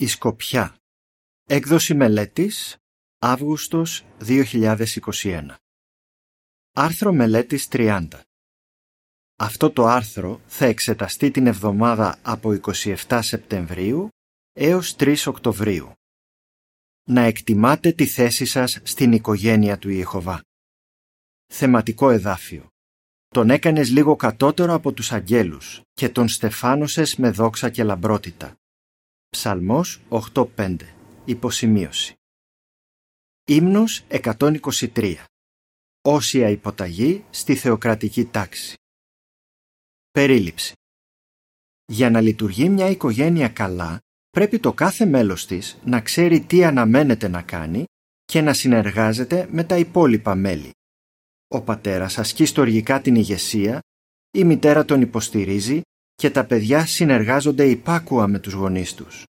Η Σκοπιά Έκδοση μελέτης Αύγουστος 2021 Άρθρο μελέτης 30 Αυτό το άρθρο θα εξεταστεί την εβδομάδα από 27 Σεπτεμβρίου έως 3 Οκτωβρίου. Να εκτιμάτε τη θέση σας στην οικογένεια του Ιεχωβά. Θεματικό εδάφιο τον έκανες λίγο κατώτερο από τους αγγέλους και τον στεφάνωσες με δόξα και λαμπρότητα. Ψαλμός 8.5 Υποσημείωση. Ύμνος 123 Όσια υποταγή στη θεοκρατική τάξη. Περίληψη. Για να λειτουργεί μια οικογένεια καλά, πρέπει το κάθε μέλος της να ξέρει τι αναμένεται να κάνει και να συνεργάζεται με τα υπόλοιπα μέλη. Ο πατέρας ασκεί στοργικά την ηγεσία, η μητέρα τον υποστηρίζει και τα παιδιά συνεργάζονται υπάκουα με τους γονείς τους.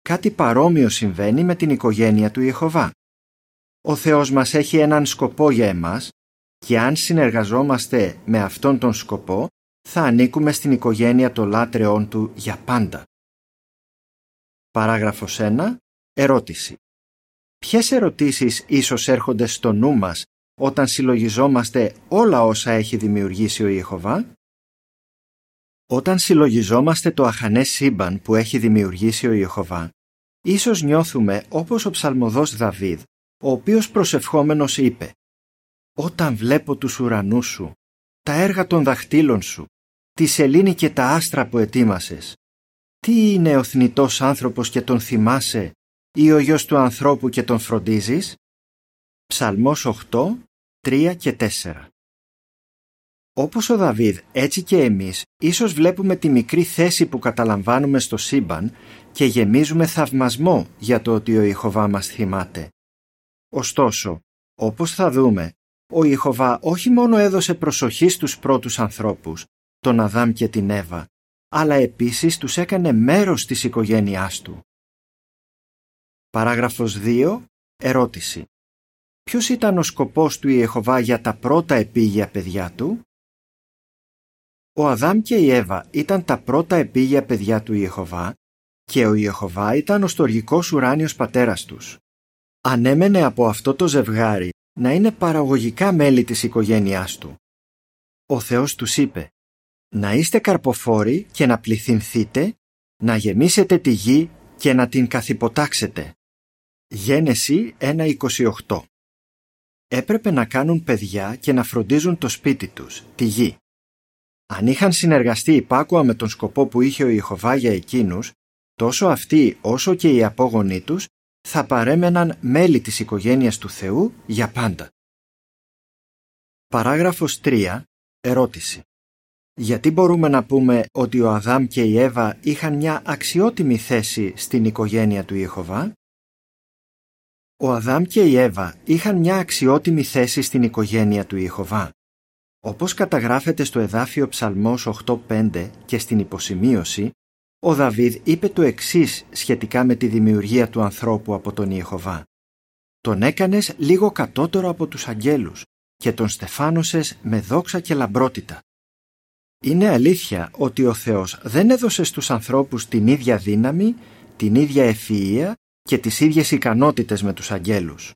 Κάτι παρόμοιο συμβαίνει με την οικογένεια του Ιεχωβά. Ο Θεός μας έχει έναν σκοπό για εμάς και αν συνεργαζόμαστε με αυτόν τον σκοπό θα ανήκουμε στην οικογένεια των λάτρεών Του για πάντα. Παράγραφος 1. Ερώτηση. Ποιες ερωτήσεις ίσως έρχονται στο νου μας όταν συλλογιζόμαστε όλα όσα έχει δημιουργήσει ο Ιεχωβά; Όταν συλλογιζόμαστε το αχανές σύμπαν που έχει δημιουργήσει ο Ιεχωβά, ίσως νιώθουμε όπως ο ψαλμοδός Δαβίδ, ο οποίος προσευχόμενος είπε «Όταν βλέπω τους ουρανούς σου, τα έργα των δαχτύλων σου, τη σελήνη και τα άστρα που ετοίμασες, τι είναι ο θνητός άνθρωπος και τον θυμάσαι ή ο γιος του ανθρώπου και τον φροντίζεις» Ψαλμός 8, 3 και 4 Όπως ο Δαβίδ, έτσι και εμείς, ίσως βλέπουμε τη μικρή θέση που καταλαμβάνουμε στο σύμπαν και γεμίζουμε θαυμασμό για το ότι ο Ιχωβά μας θυμάται. Ωστόσο, όπως θα δούμε, ο Ιχωβά όχι μόνο έδωσε προσοχή στους πρώτους ανθρώπους, τον Αδάμ και την Εύα, αλλά επίσης τους έκανε μέρος της οικογένειάς του. Παράγραφος 2. Ερώτηση. Ποιος ήταν ο σκοπός του Ιεχωβά για τα πρώτα επίγεια παιδιά του; Ο Αδάμ και η Εύα ήταν τα πρώτα επίγεια παιδιά του Ιεχωβά και ο Ιεχωβά ήταν ο στοργικός ουράνιος πατέρας τους. Ανέμενε από αυτό το ζευγάρι να είναι παραγωγικά μέλη της οικογένειάς του. Ο Θεός τους είπε «Να είστε καρποφόροι και να πληθυνθείτε, να γεμίσετε τη γη και να την καθυποτάξετε». Γένεση 1.28 έπρεπε να κάνουν παιδιά και να φροντίζουν το σπίτι τους, τη γη. Αν είχαν συνεργαστεί υπάκουα με τον σκοπό που είχε ο Ιεχωβά για εκείνους, τόσο αυτοί όσο και οι απόγονοί τους θα παρέμεναν μέλη της οικογένειας του Θεού για πάντα. Παράγραφος 3. Ερώτηση. Γιατί μπορούμε να πούμε ότι ο Αδάμ και η Εύα είχαν μια αξιότιμη θέση στην οικογένεια του Ιεχωβά; Ο Αδάμ και η Εύα είχαν μια αξιότιμη θέση στην οικογένεια του Ιεχωβά. Όπως καταγράφεται στο εδάφιο Ψαλμός 8.5 και στην υποσημείωση, ο Δαβίδ είπε το εξής σχετικά με τη δημιουργία του ανθρώπου από τον Ιεχωβά. «Τον έκανες λίγο κατώτερο από τους αγγέλους και τον στεφάνωσες με δόξα και λαμπρότητα». Είναι αλήθεια ότι ο Θεός δεν έδωσε στους ανθρώπους την ίδια δύναμη, την ίδια ευφυΐα και τις ίδιες ικανότητες με τους αγγέλους.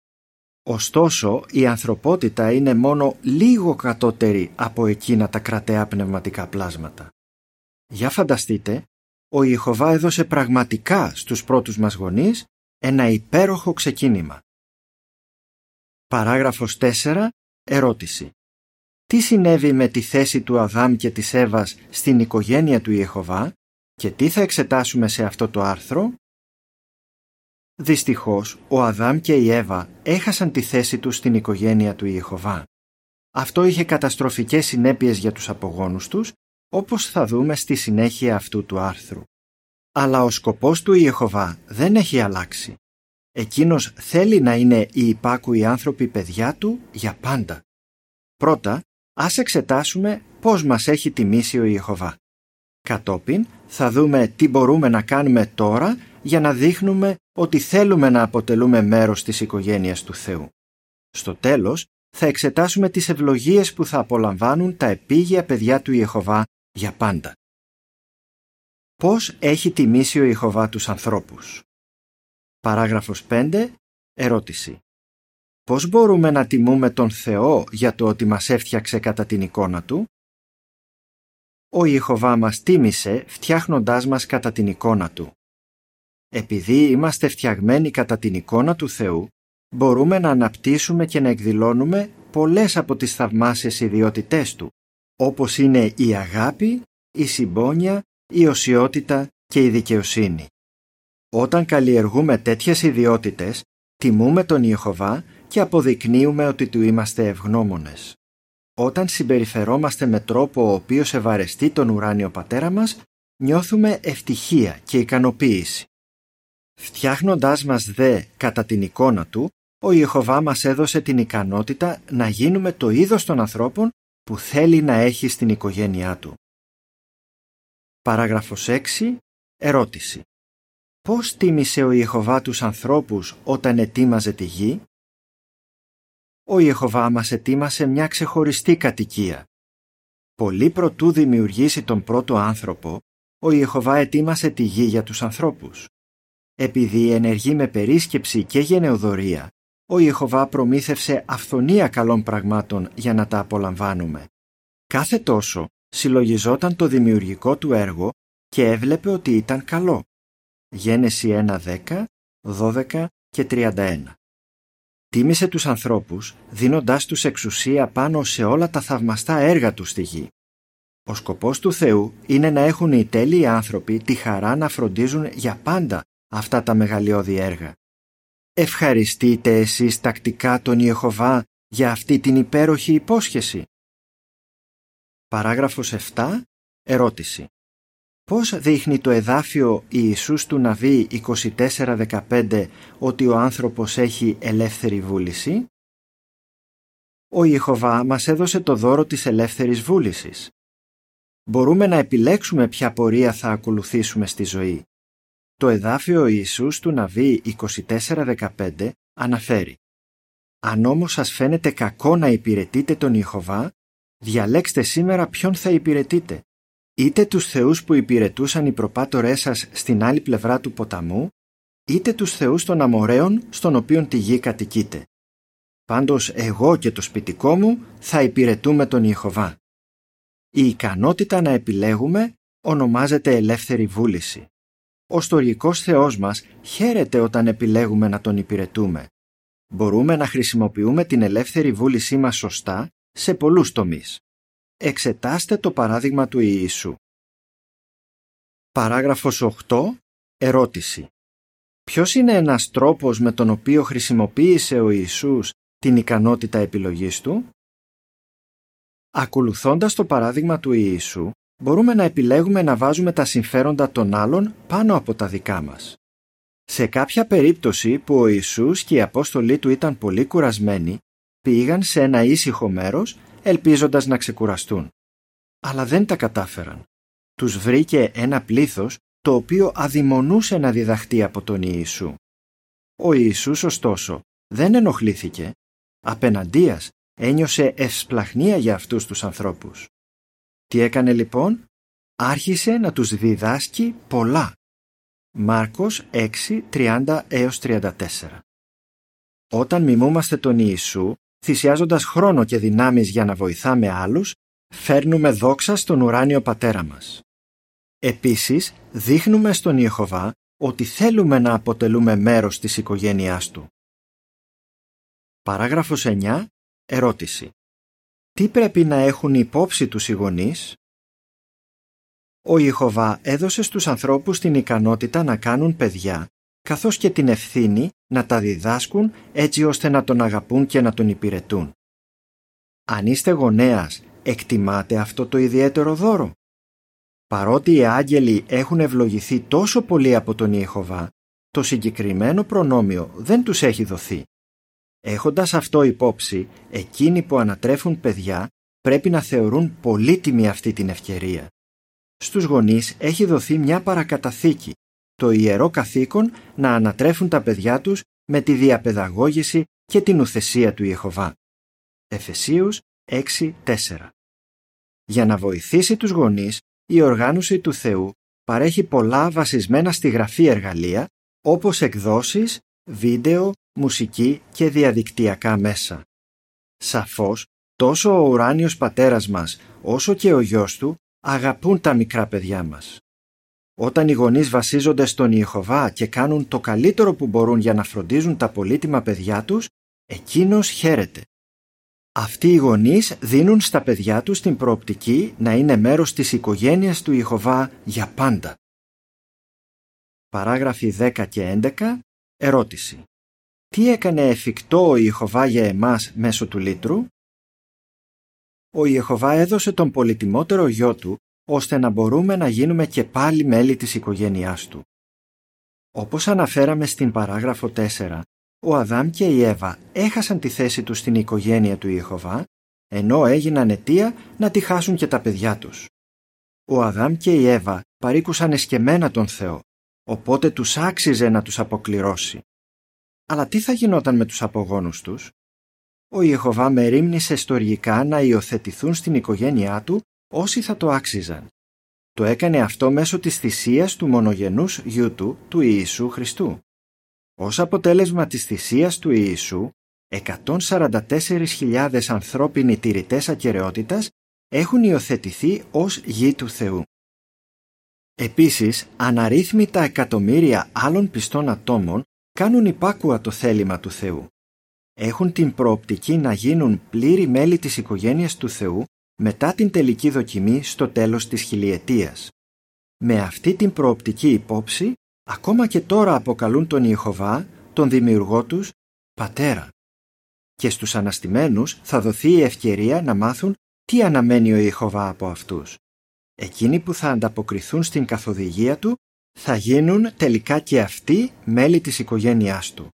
Ωστόσο, η ανθρωπότητα είναι μόνο λίγο κατώτερη από εκείνα τα κρατέα πνευματικά πλάσματα. Για φανταστείτε, ο Ιεχωβά έδωσε πραγματικά στους πρώτους μας γονείς ένα υπέροχο ξεκίνημα. Παράγραφος 4. Ερώτηση. Τι συνέβη με τη θέση του Αδάμ και της Εύας στην οικογένεια του Ιεχωβά και τι θα εξετάσουμε σε αυτό το άρθρο; Δυστυχώς, ο Αδάμ και η Εύα έχασαν τη θέση τους στην οικογένεια του Ιεχωβά. Αυτό είχε καταστροφικές συνέπειες για τους απογόνους τους, όπως θα δούμε στη συνέχεια αυτού του άρθρου. Αλλά ο σκοπός του Ιεχωβά δεν έχει αλλάξει. Εκείνος θέλει να είναι οι υπάκουοι άνθρωποι παιδιά του για πάντα. Πρώτα, ας εξετάσουμε πώς μας έχει τιμήσει ο Ιεχωβά. Κατόπιν, θα δούμε τι μπορούμε να κάνουμε τώρα για να δείχνουμε ότι θέλουμε να αποτελούμε μέρος της οικογένειας του Θεού. Στο τέλος, θα εξετάσουμε τις ευλογίες που θα απολαμβάνουν τα επίγεια παιδιά του Ιεχωβά για πάντα. Πώς έχει τιμήσει ο Ιεχωβά τους ανθρώπους; Παράγραφος 5. Ερώτηση. Πώς μπορούμε να τιμούμε τον Θεό για το ότι μας έφτιαξε κατά την εικόνα Του; Ο Ιεχωβά μας τίμησε φτιάχνοντάς μας κατά την εικόνα Του. Επειδή είμαστε φτιαγμένοι κατά την εικόνα του Θεού, μπορούμε να αναπτύσσουμε και να εκδηλώνουμε πολλές από τις θαυμάσιες ιδιότητές Του, όπως είναι η αγάπη, η συμπόνια, η οσιότητα και η δικαιοσύνη. Όταν καλλιεργούμε τέτοιες ιδιότητες, τιμούμε τον Ιεχωβά και αποδεικνύουμε ότι του είμαστε ευγνώμονες. Όταν συμπεριφερόμαστε με τρόπο ο οποίος ευαρεστεί τον ουράνιο πατέρα μας, νιώθουμε ευτυχία και ικανοποίηση. Φτιάχνοντάς μας δε κατά την εικόνα του, ο Ιεχωβά μας έδωσε την ικανότητα να γίνουμε το είδος των ανθρώπων που θέλει να έχει στην οικογένειά του. Παράγραφος 6. Ερώτηση. Πώς τίμησε ο Ιεχωβά τους ανθρώπους όταν ετοίμαζε τη γη; Ο Ιεχωβά μας ετοίμασε μια ξεχωριστή κατοικία. Πολύ προτού δημιουργήσει τον πρώτο άνθρωπο, ο Ιεχωβά ετοίμασε τη γη για τους ανθρώπους. Επειδή ενεργεί με περίσκεψη και γενεοδορία, ο Ιεχωβά προμήθευσε αυθονία καλών πραγμάτων για να τα απολαμβάνουμε. Κάθε τόσο συλλογιζόταν το δημιουργικό του έργο και έβλεπε ότι ήταν καλό. Γένεση 1, 10, 12 και 31. Τίμησε τους ανθρώπους δίνοντάς τους εξουσία πάνω σε όλα τα θαυμαστά έργα τους στη γη. Ο σκοπός του Θεού είναι να έχουν οι τέλειοι άνθρωποι τη χαρά να φροντίζουν για πάντα αυτά τα μεγαλειώδη έργα. Ευχαριστείτε εσείς τακτικά τον Ιεχωβά για αυτή την υπέροχη υπόσχεση. Παράγραφος 7. Ερώτηση. Πώς δείχνει το εδάφιο Ιησούς του Ναβί 24-15 ότι ο άνθρωπος έχει ελεύθερη βούληση; Ο Ιεχωβά μας έδωσε το δώρο της ελεύθερης βούλησης. Μπορούμε να επιλέξουμε ποια πορεία θα ακολουθήσουμε στη ζωή. Το εδάφιο Ιησούς του Ναβί 24-15 αναφέρει «Αν όμως σας φαίνεται κακό να υπηρετείτε τον Ιεχωβά, διαλέξτε σήμερα ποιον θα υπηρετείτε, είτε τους θεούς που υπηρετούσαν οι προπάτορές σας στην άλλη πλευρά του ποταμού, είτε τους θεούς των αμοραίων στον οποίον τη γη κατοικείτε. Πάντως εγώ και το σπιτικό μου θα υπηρετούμε τον Ιεχωβά. Η ικανότητα να επιλέγουμε ονομάζεται ελεύθερη βούληση. Ο στοργικός Θεός μας χαίρεται όταν επιλέγουμε να τον υπηρετούμε. Μπορούμε να χρησιμοποιούμε την ελεύθερη βούλησή μας σωστά σε πολλούς τομείς. Εξετάστε το παράδειγμα του Ιησού. Παράγραφος 8. Ερώτηση. Ποιος είναι ένας τρόπος με τον οποίο χρησιμοποίησε ο Ιησούς την ικανότητα επιλογής του; Ακολουθώντας το παράδειγμα του Ιησού, μπορούμε να επιλέγουμε να βάζουμε τα συμφέροντα των άλλων πάνω από τα δικά μας. Σε κάποια περίπτωση που ο Ιησούς και οι Απόστολοι του ήταν πολύ κουρασμένοι, πήγαν σε ένα ήσυχο μέρος ελπίζοντας να ξεκουραστούν. Αλλά δεν τα κατάφεραν. Τους βρήκε ένα πλήθος το οποίο αδειμονούσε να διδαχτεί από τον Ιησού. Ο Ιησούς ωστόσο δεν ενοχλήθηκε. Απέναντίας ένιωσε ευσπλαχνία για αυτούς τους ανθρώπους. Τι έκανε λοιπόν; Άρχισε να τους διδάσκει πολλά. Μάρκος 6, 30 έως 34 Όταν μιμούμαστε τον Ιησού, θυσιάζοντας χρόνο και δυνάμεις για να βοηθάμε άλλους, φέρνουμε δόξα στον ουράνιο πατέρα μας. Επίσης, δείχνουμε στον Ιεχωβά ότι θέλουμε να αποτελούμε μέρος της οικογένειάς Του. Παράγραφος 9. Ερώτηση. Τι πρέπει να έχουν υπόψη τους οι γονείς; Ο Ιεχωβά έδωσε στους ανθρώπους την ικανότητα να κάνουν παιδιά, καθώς και την ευθύνη να τα διδάσκουν έτσι ώστε να τον αγαπούν και να τον υπηρετούν. Αν είστε γονέας, εκτιμάτε αυτό το ιδιαίτερο δώρο. Παρότι οι άγγελοι έχουν ευλογηθεί τόσο πολύ από τον Ιεχωβά, το συγκεκριμένο προνόμιο δεν τους έχει δοθεί. Έχοντας αυτό υπόψη, εκείνοι που ανατρέφουν παιδιά πρέπει να θεωρούν πολύτιμη αυτή την ευκαιρία. Στους γονείς έχει δοθεί μια παρακαταθήκη, το ιερό καθήκον να ανατρέφουν τα παιδιά τους με τη διαπαιδαγώγηση και την ουθεσία του Ιεχωβά. Εφεσίους 6.4 Για να βοηθήσει τους γονείς, η οργάνωση του Θεού παρέχει πολλά βασισμένα στη γραφή εργαλεία, όπως εκδόσεις, βίντεο, μουσική και διαδικτυακά μέσα. Σαφώς, τόσο ο ουράνιος πατέρας μας όσο και ο γιος του αγαπούν τα μικρά παιδιά μας. Όταν οι γονείς βασίζονται στον Ιεχωβά και κάνουν το καλύτερο που μπορούν για να φροντίζουν τα πολύτιμα παιδιά τους, εκείνος χαίρεται. Αυτοί οι γονείς δίνουν στα παιδιά τους την προοπτική να είναι μέρος της οικογένειας του Ιεχωβά για πάντα. Παράγραφοι 10 και 11. Ερώτηση. Τι έκανε εφικτό ο Ιεχωβά για εμάς μέσω του λίτρου; Ο Ιεχωβά έδωσε τον πολυτιμότερο γιο του ώστε να μπορούμε να γίνουμε και πάλι μέλη της οικογένειάς του. Όπως αναφέραμε στην παράγραφο 4, ο Αδάμ και η Εύα έχασαν τη θέση τους στην οικογένεια του Ιεχωβά, ενώ έγιναν αιτία να τη χάσουν και τα παιδιά τους. Ο Αδάμ και η Εύα παρήκουσαν εσκεμένα τον Θεό, οπότε τους άξιζε να τους αποκληρώσει. Αλλά τι θα γινόταν με τους απογόνους τους; Ο Ιεχωβά μερίμνησε στοργικά να υιοθετηθούν στην οικογένειά του όσοι θα το άξιζαν. Το έκανε αυτό μέσω της θυσίας του μονογενούς γιού του, του Ιησού Χριστού. Ως αποτέλεσμα της θυσίας του Ιησού, 144.000 ανθρώπινοι τηρητές ακαιρεότητας έχουν υιοθετηθεί ως γη του Θεού. Επίσης, αναρρύθμιτα εκατομμύρια άλλων πιστών ατόμων κάνουν υπάκουα το θέλημα του Θεού. Έχουν την προοπτική να γίνουν πλήρη μέλη της οικογένειας του Θεού μετά την τελική δοκιμή στο τέλος της χιλιετίας. Με αυτή την προοπτική υπόψη, ακόμα και τώρα αποκαλούν τον Ιεχωβά, τον δημιουργό τους, πατέρα. Και στους αναστημένους θα δοθεί η ευκαιρία να μάθουν τι αναμένει ο Ιεχωβά από αυτούς. Εκείνοι που θα ανταποκριθούν στην καθοδηγία του θα γίνουν τελικά και αυτοί μέλη της οικογένειάς του.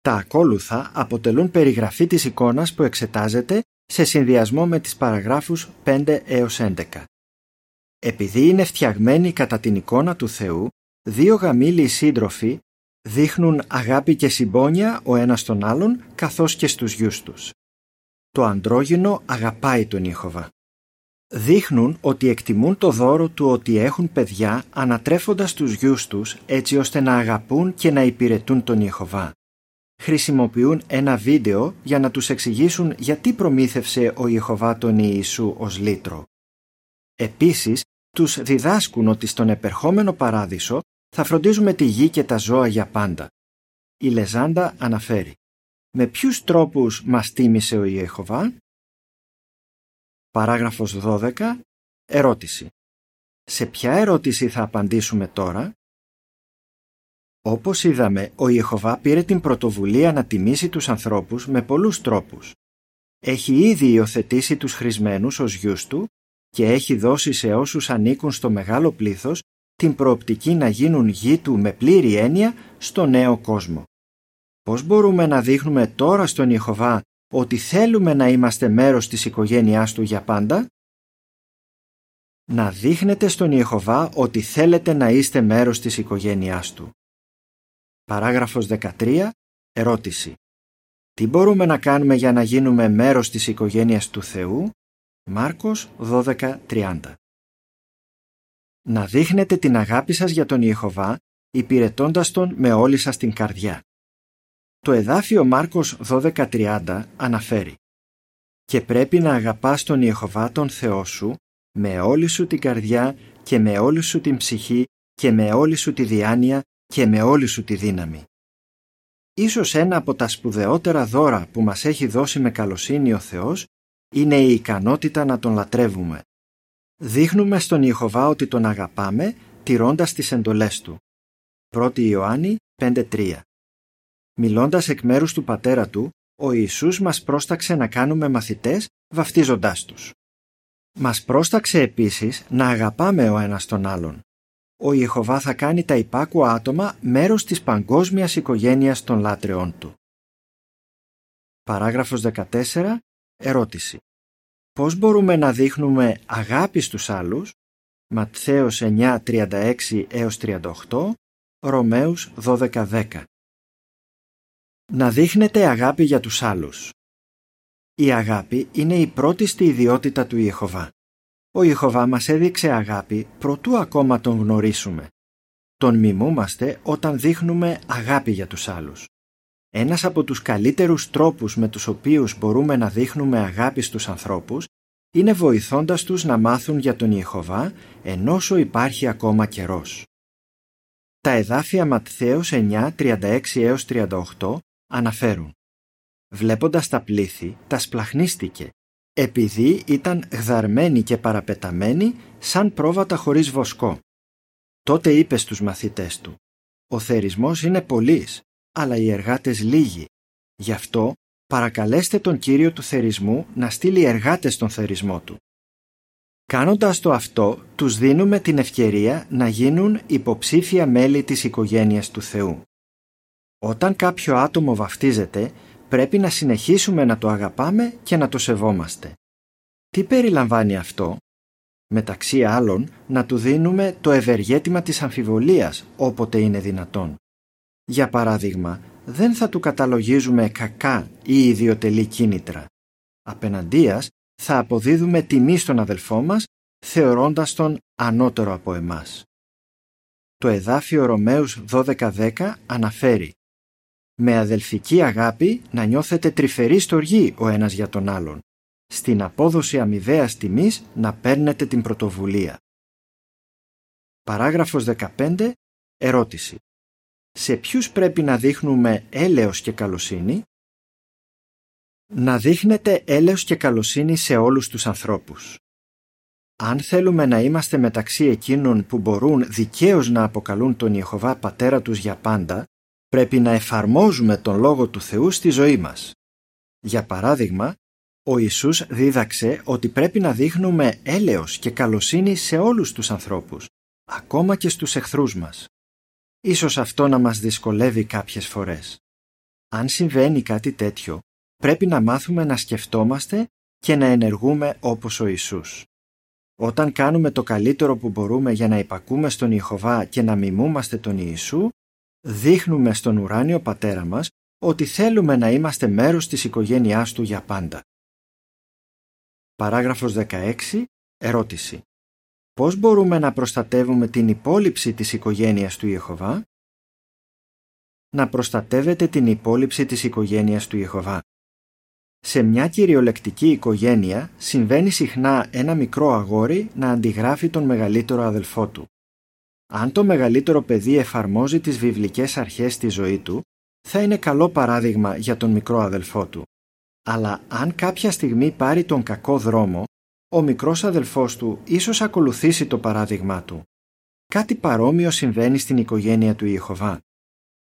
Τα ακόλουθα αποτελούν περιγραφή της εικόνας που εξετάζεται σε συνδυασμό με τις παραγράφους 5 έως 11. Επειδή είναι φτιαγμένοι κατά την εικόνα του Θεού, δύο γαμήλοι σύντροφοι δείχνουν αγάπη και συμπόνια ο ένας τον άλλον καθώς και στους γιους τους. Το αντρόγυνο αγαπάει τον Ιχωβά. Δείχνουν ότι εκτιμούν το δώρο του ότι έχουν παιδιά ανατρέφοντας τους γιους τους έτσι ώστε να αγαπούν και να υπηρετούν τον Ιεχωβά χρησιμοποιούν ένα βίντεο για να τους εξηγήσουν γιατί προμήθευσε ο Ιεχωβά τον Ιησού ως λύτρο. Επίσης, τους διδάσκουν ότι στον επερχόμενο παράδεισο θα φροντίζουμε τη γη και τα ζώα για πάντα. Η Λεζάντα αναφέρει «Με ποιους τρόπους μας τίμησε ο Ιεχωβά» Παράγραφος 12. Ερώτηση. Σε ποια ερώτηση θα απαντήσουμε τώρα; Όπως είδαμε, ο Ιεχωβά πήρε την πρωτοβουλία να τιμήσει τους ανθρώπους με πολλούς τρόπους. Έχει ήδη υιοθετήσει τους χρησμένους ως γιους του και έχει δώσει σε όσους ανήκουν στο μεγάλο πλήθος την προοπτική να γίνουν γη του με πλήρη έννοια στο νέο κόσμο. Πώς μπορούμε να δείχνουμε τώρα στον Ιεχωβά ότι θέλουμε να είμαστε μέρος της οικογένειάς του για πάντα; Να δείχνετε στον Ιεχωβά ότι θέλετε να είστε μέρος της οικογένειάς του. Παράγραφος 13. Ερώτηση. Τι μπορούμε να κάνουμε για να γίνουμε μέρος της οικογένειας του Θεού; Μάρκος 12.30 Να δείχνετε την αγάπη σας για τον Ιεχωβά υπηρετώντας τον με όλη σας την καρδιά. Το εδάφιο Μάρκος 12.30 αναφέρει «Και πρέπει να αγαπάς τον Ιεχωβά τον Θεό σου με όλη σου την καρδιά και με όλη σου την ψυχή και με όλη σου τη διάνοια και με όλη σου τη δύναμη. Ίσως ένα από τα σπουδαιότερα δώρα που μας έχει δώσει με καλοσύνη ο Θεός είναι η ικανότητα να Τον λατρεύουμε. Δείχνουμε στον Ιεχωβά ότι Τον αγαπάμε τηρώντας τις εντολές Του. 1 Ιωάννη 5.3 Μιλώντας εκ μέρους του Πατέρα Του, ο Ιησούς μας πρόσταξε να κάνουμε μαθητές βαφτίζοντάς Τους. Μας πρόσταξε επίσης να αγαπάμε ο ένας τον άλλον ο Ιεχωβά θα κάνει τα υπάκουα άτομα μέρος της παγκόσμιας οικογένειας των λάτρεών του. Παράγραφος 14. Ερώτηση. Πώς μπορούμε να δείχνουμε αγάπη στους άλλους; Ματθαίος 9, 36 έως 38, Ρωμαίους 12, 10. Να δείχνετε αγάπη για τους άλλους. Η αγάπη είναι η πρώτη στη ιδιότητα του Ιεχωβά ο Ιεχωβά μας έδειξε αγάπη προτού ακόμα τον γνωρίσουμε. τον μιμούμαστε όταν δείχνουμε αγάπη για τους άλλους. Ένας από τους καλύτερους τρόπους με τους οποίους μπορούμε να δείχνουμε αγάπη στους ανθρώπους είναι βοηθώντας τους να μάθουν για τον Ιεχωβά ενώσο υπάρχει ακόμα καιρός. Τα εδάφια Ματθαίος 9, 36 έως 38 αναφέρουν Βλέποντας τα πλήθη, τα σπλαχνίστηκε, επειδή ήταν γδαρμένοι και παραπεταμένοι σαν πρόβατα χωρίς βοσκό. Τότε είπε στους μαθητές του «Ο θερισμός είναι πολύς, αλλά οι εργάτες λίγοι. Γι' αυτό παρακαλέστε τον Κύριο του θερισμού να στείλει εργάτες στον θερισμό του». Κάνοντας το αυτό, τους δίνουμε την ευκαιρία να γίνουν υποψήφια μέλη της οικογένειας του Θεού. Όταν κάποιο άτομο βαφτίζεται, πρέπει να συνεχίσουμε να το αγαπάμε και να το σεβόμαστε. Τι περιλαμβάνει αυτό; Μεταξύ άλλων, να του δίνουμε το ευεργέτημα της αμφιβολίας όποτε είναι δυνατόν. Για παράδειγμα, δεν θα του καταλογίζουμε κακά ή ιδιωτελή κίνητρα. Απέναντίας, θα αποδίδουμε τιμή στον αδελφό μας, θεωρώντας τον ανώτερο από εμάς. Το εδάφιο Ρωμαίους 12.10 αναφέρει «Με αδελφική αγάπη να νιώθετε τρυφερή στοργή ο ένας για τον άλλον, στην απόδοση αμοιβαίας τιμής να παίρνετε την πρωτοβουλία». Παράγραφος 15. Ερώτηση. Σε ποιους πρέπει να δείχνουμε έλεος και καλοσύνη; Να δείχνετε έλεος και καλοσύνη σε όλους τους ανθρώπους. Αν θέλουμε να είμαστε μεταξύ εκείνων που μπορούν δικαίως να αποκαλούν τον Ιεχωβά πατέρα τους για πάντα, πρέπει να εφαρμόζουμε τον Λόγο του Θεού στη ζωή μας. Για παράδειγμα, ο Ιησούς δίδαξε ότι πρέπει να δείχνουμε έλεος και καλοσύνη σε όλους τους ανθρώπους, ακόμα και στους εχθρούς μας. Ίσως αυτό να μας δυσκολεύει κάποιες φορές. Αν συμβαίνει κάτι τέτοιο, πρέπει να μάθουμε να σκεφτόμαστε και να ενεργούμε όπως ο Ιησούς. Όταν κάνουμε το καλύτερο που μπορούμε για να υπακούμε στον Ιεχωβά και να μιμούμαστε τον Ιησού, δείχνουμε στον ουράνιο Πατέρα μας ότι θέλουμε να είμαστε μέρος της οικογένειάς Του για πάντα. Παράγραφος 16. Ερώτηση. Πώς μπορούμε να προστατεύουμε την υπόλοιψη της οικογένειας του Ιεχωβά; Να προστατεύετε την υπόλοιψη της οικογένειας του Ιεχωβά. Σε μια κυριολεκτική οικογένεια συμβαίνει συχνά ένα μικρό αγόρι να αντιγράφει τον μεγαλύτερο αδελφό του. Αν το μεγαλύτερο παιδί εφαρμόζει τις βιβλικές αρχές στη ζωή του, θα είναι καλό παράδειγμα για τον μικρό αδελφό του. Αλλά αν κάποια στιγμή πάρει τον κακό δρόμο, ο μικρός αδελφός του ίσως ακολουθήσει το παράδειγμά του. Κάτι παρόμοιο συμβαίνει στην οικογένεια του Ιεχωβά.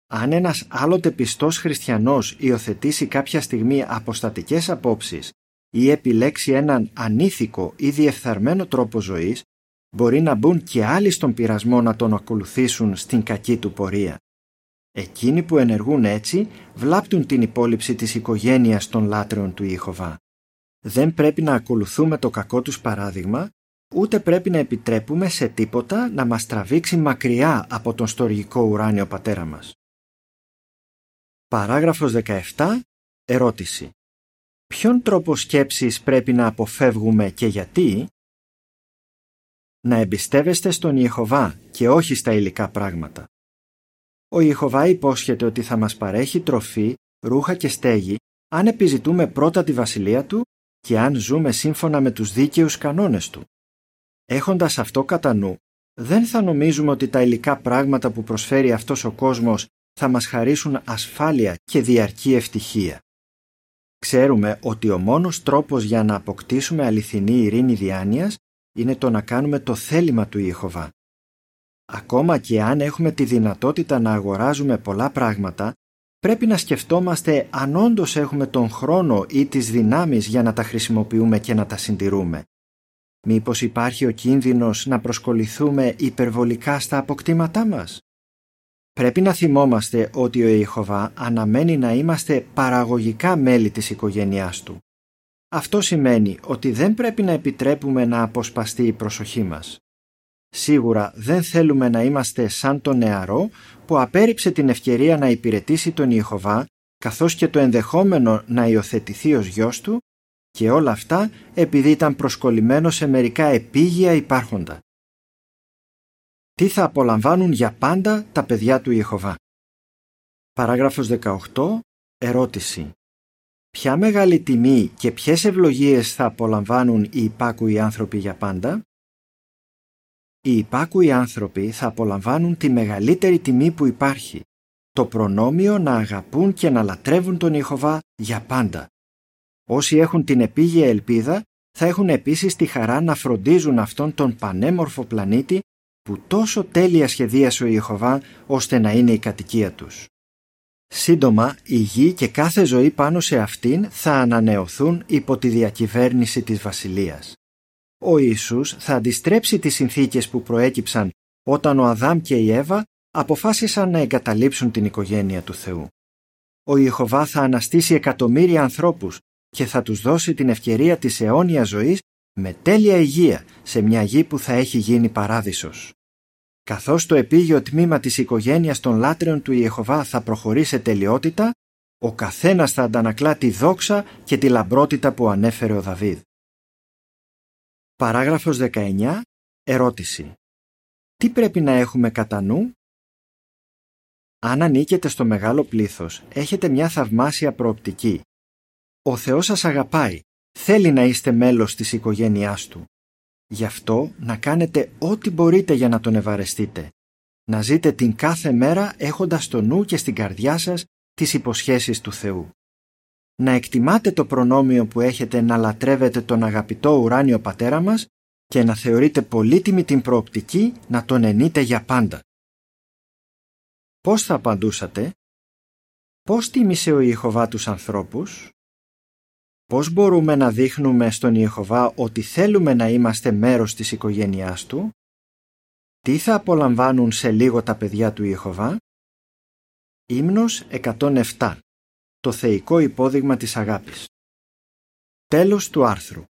Αν ένας άλλοτε πιστός χριστιανός υιοθετήσει κάποια στιγμή αποστατικές απόψεις ή επιλέξει έναν ανήθικο ή διεφθαρμένο τρόπο ζωής, μπορεί να μπουν και άλλοι στον πειρασμό να τον ακολουθήσουν στην κακή του πορεία. Εκείνοι που ενεργούν έτσι βλάπτουν την υπόλοιψη της οικογένειας των λάτρεων του Ιεχωβά. Δεν πρέπει να ακολουθούμε το κακό τους παράδειγμα, ούτε πρέπει να επιτρέπουμε σε τίποτα να μας τραβήξει μακριά από τον στοργικό ουράνιο πατέρα μας. Παράγραφος 17. Ερώτηση. Ποιον τρόπο σκέψης πρέπει να αποφεύγουμε και γιατί; Να εμπιστεύεστε στον Ιεχωβά και όχι στα υλικά πράγματα. Ο Ιεχωβά υπόσχεται ότι θα μας παρέχει τροφή, ρούχα και στέγη αν επιζητούμε πρώτα τη βασιλεία του και αν ζούμε σύμφωνα με τους δίκαιους κανόνες του. Έχοντας αυτό κατά νου, δεν θα νομίζουμε ότι τα υλικά πράγματα που προσφέρει αυτός ο κόσμος θα μας χαρίσουν ασφάλεια και διαρκή ευτυχία. Ξέρουμε ότι ο μόνος τρόπος για να αποκτήσουμε αληθινή ειρήνη διάνοιας είναι το να κάνουμε το θέλημα του Ιεχωβά. Ακόμα και αν έχουμε τη δυνατότητα να αγοράζουμε πολλά πράγματα, πρέπει να σκεφτόμαστε αν όντως έχουμε τον χρόνο ή τις δυνάμεις για να τα χρησιμοποιούμε και να τα συντηρούμε. Μήπως υπάρχει ο κίνδυνος να προσκοληθούμε υπερβολικά στα αποκτήματά μας; Πρέπει να θυμόμαστε ότι ο Ιεχωβά αναμένει να είμαστε παραγωγικά μέλη της οικογένειάς του. Αυτό σημαίνει ότι δεν πρέπει να επιτρέπουμε να αποσπαστεί η προσοχή μας. Σίγουρα δεν θέλουμε να είμαστε σαν τον νεαρό που απέρριψε την ευκαιρία να υπηρετήσει τον Ιεχωβά καθώς και το ενδεχόμενο να υιοθετηθεί ως γιος του και όλα αυτά επειδή ήταν προσκολλημένο σε μερικά επίγεια υπάρχοντα. Τι θα απολαμβάνουν για πάντα τα παιδιά του Ιεχωβά; Παράγραφος 18. Ερώτηση. Ποια μεγάλη τιμή και ποιες ευλογίες θα απολαμβάνουν οι υπάκουοι άνθρωποι για πάντα; Οι υπάκουοι άνθρωποι θα απολαμβάνουν τη μεγαλύτερη τιμή που υπάρχει, το προνόμιο να αγαπούν και να λατρεύουν τον Ιεχωβά για πάντα. Όσοι έχουν την επίγεια ελπίδα θα έχουν επίσης τη χαρά να φροντίζουν αυτόν τον πανέμορφο πλανήτη που τόσο τέλεια σχεδίασε ο Ιεχωβά ώστε να είναι η κατοικία τους. Σύντομα, η γη και κάθε ζωή πάνω σε αυτήν θα ανανεωθούν υπό τη διακυβέρνηση της Βασιλείας. Ο Ιησούς θα αντιστρέψει τις συνθήκες που προέκυψαν όταν ο Αδάμ και η Εύα αποφάσισαν να εγκαταλείψουν την οικογένεια του Θεού. Ο Ιεχωβά θα αναστήσει εκατομμύρια ανθρώπους και θα τους δώσει την ευκαιρία της αιώνιας ζωής με τέλεια υγεία σε μια γη που θα έχει γίνει παράδεισος. Καθώς το επίγειο τμήμα της οικογένειας των λάτρεων του Ιεχωβά θα προχωρήσει σε τελειότητα, ο καθένας θα αντανακλά τη δόξα και τη λαμπρότητα που ανέφερε ο Δαβίδ. Παράγραφος 19. Ερώτηση. Τι πρέπει να έχουμε κατά νου; Αν ανήκετε στο μεγάλο πλήθος, έχετε μια θαυμάσια προοπτική. Ο Θεός σας αγαπάει, θέλει να είστε μέλος της οικογένειάς Του. Γι' αυτό να κάνετε ό,τι μπορείτε για να τον ευαρεστείτε. Να ζείτε την κάθε μέρα έχοντας στο νου και στην καρδιά σας τις υποσχέσεις του Θεού. Να εκτιμάτε το προνόμιο που έχετε να λατρεύετε τον αγαπητό ουράνιο πατέρα μας και να θεωρείτε πολύτιμη την προοπτική να τον ενείτε για πάντα. Πώς θα απαντούσατε; Πώς τίμησε ο Ιεχωβά τους ανθρώπους; Πώς μπορούμε να δείχνουμε στον Ιεχωβά ότι θέλουμε να είμαστε μέρος της οικογένειάς Του; Τι θα απολαμβάνουν σε λίγο τα παιδιά του Ιεχωβά; Ύμνος 107. Το θεϊκό υπόδειγμα της αγάπης. Τέλος του άρθρου.